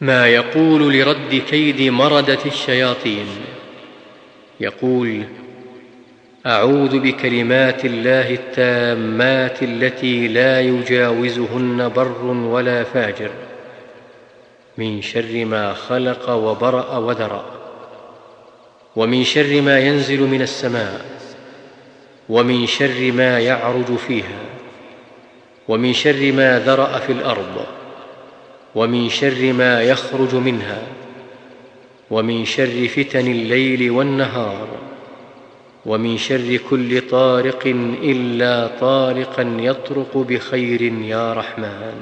ما يقول لرد كيد مرده الشياطين. يقول أعوذ بكلمات الله التامات التي لا يجاوزهن بر ولا فاجر من شر ما خلق وبرأ وذرأ ومن شر ما ينزل من السماء ومن شر ما يعرج فيها ومن شر ما ذرأ في الأرض ومن شر ما يخرج منها ومن شر فتن الليل والنهار ومن شر كل طارق إلا طارقا يطرق بخير يا رحمن.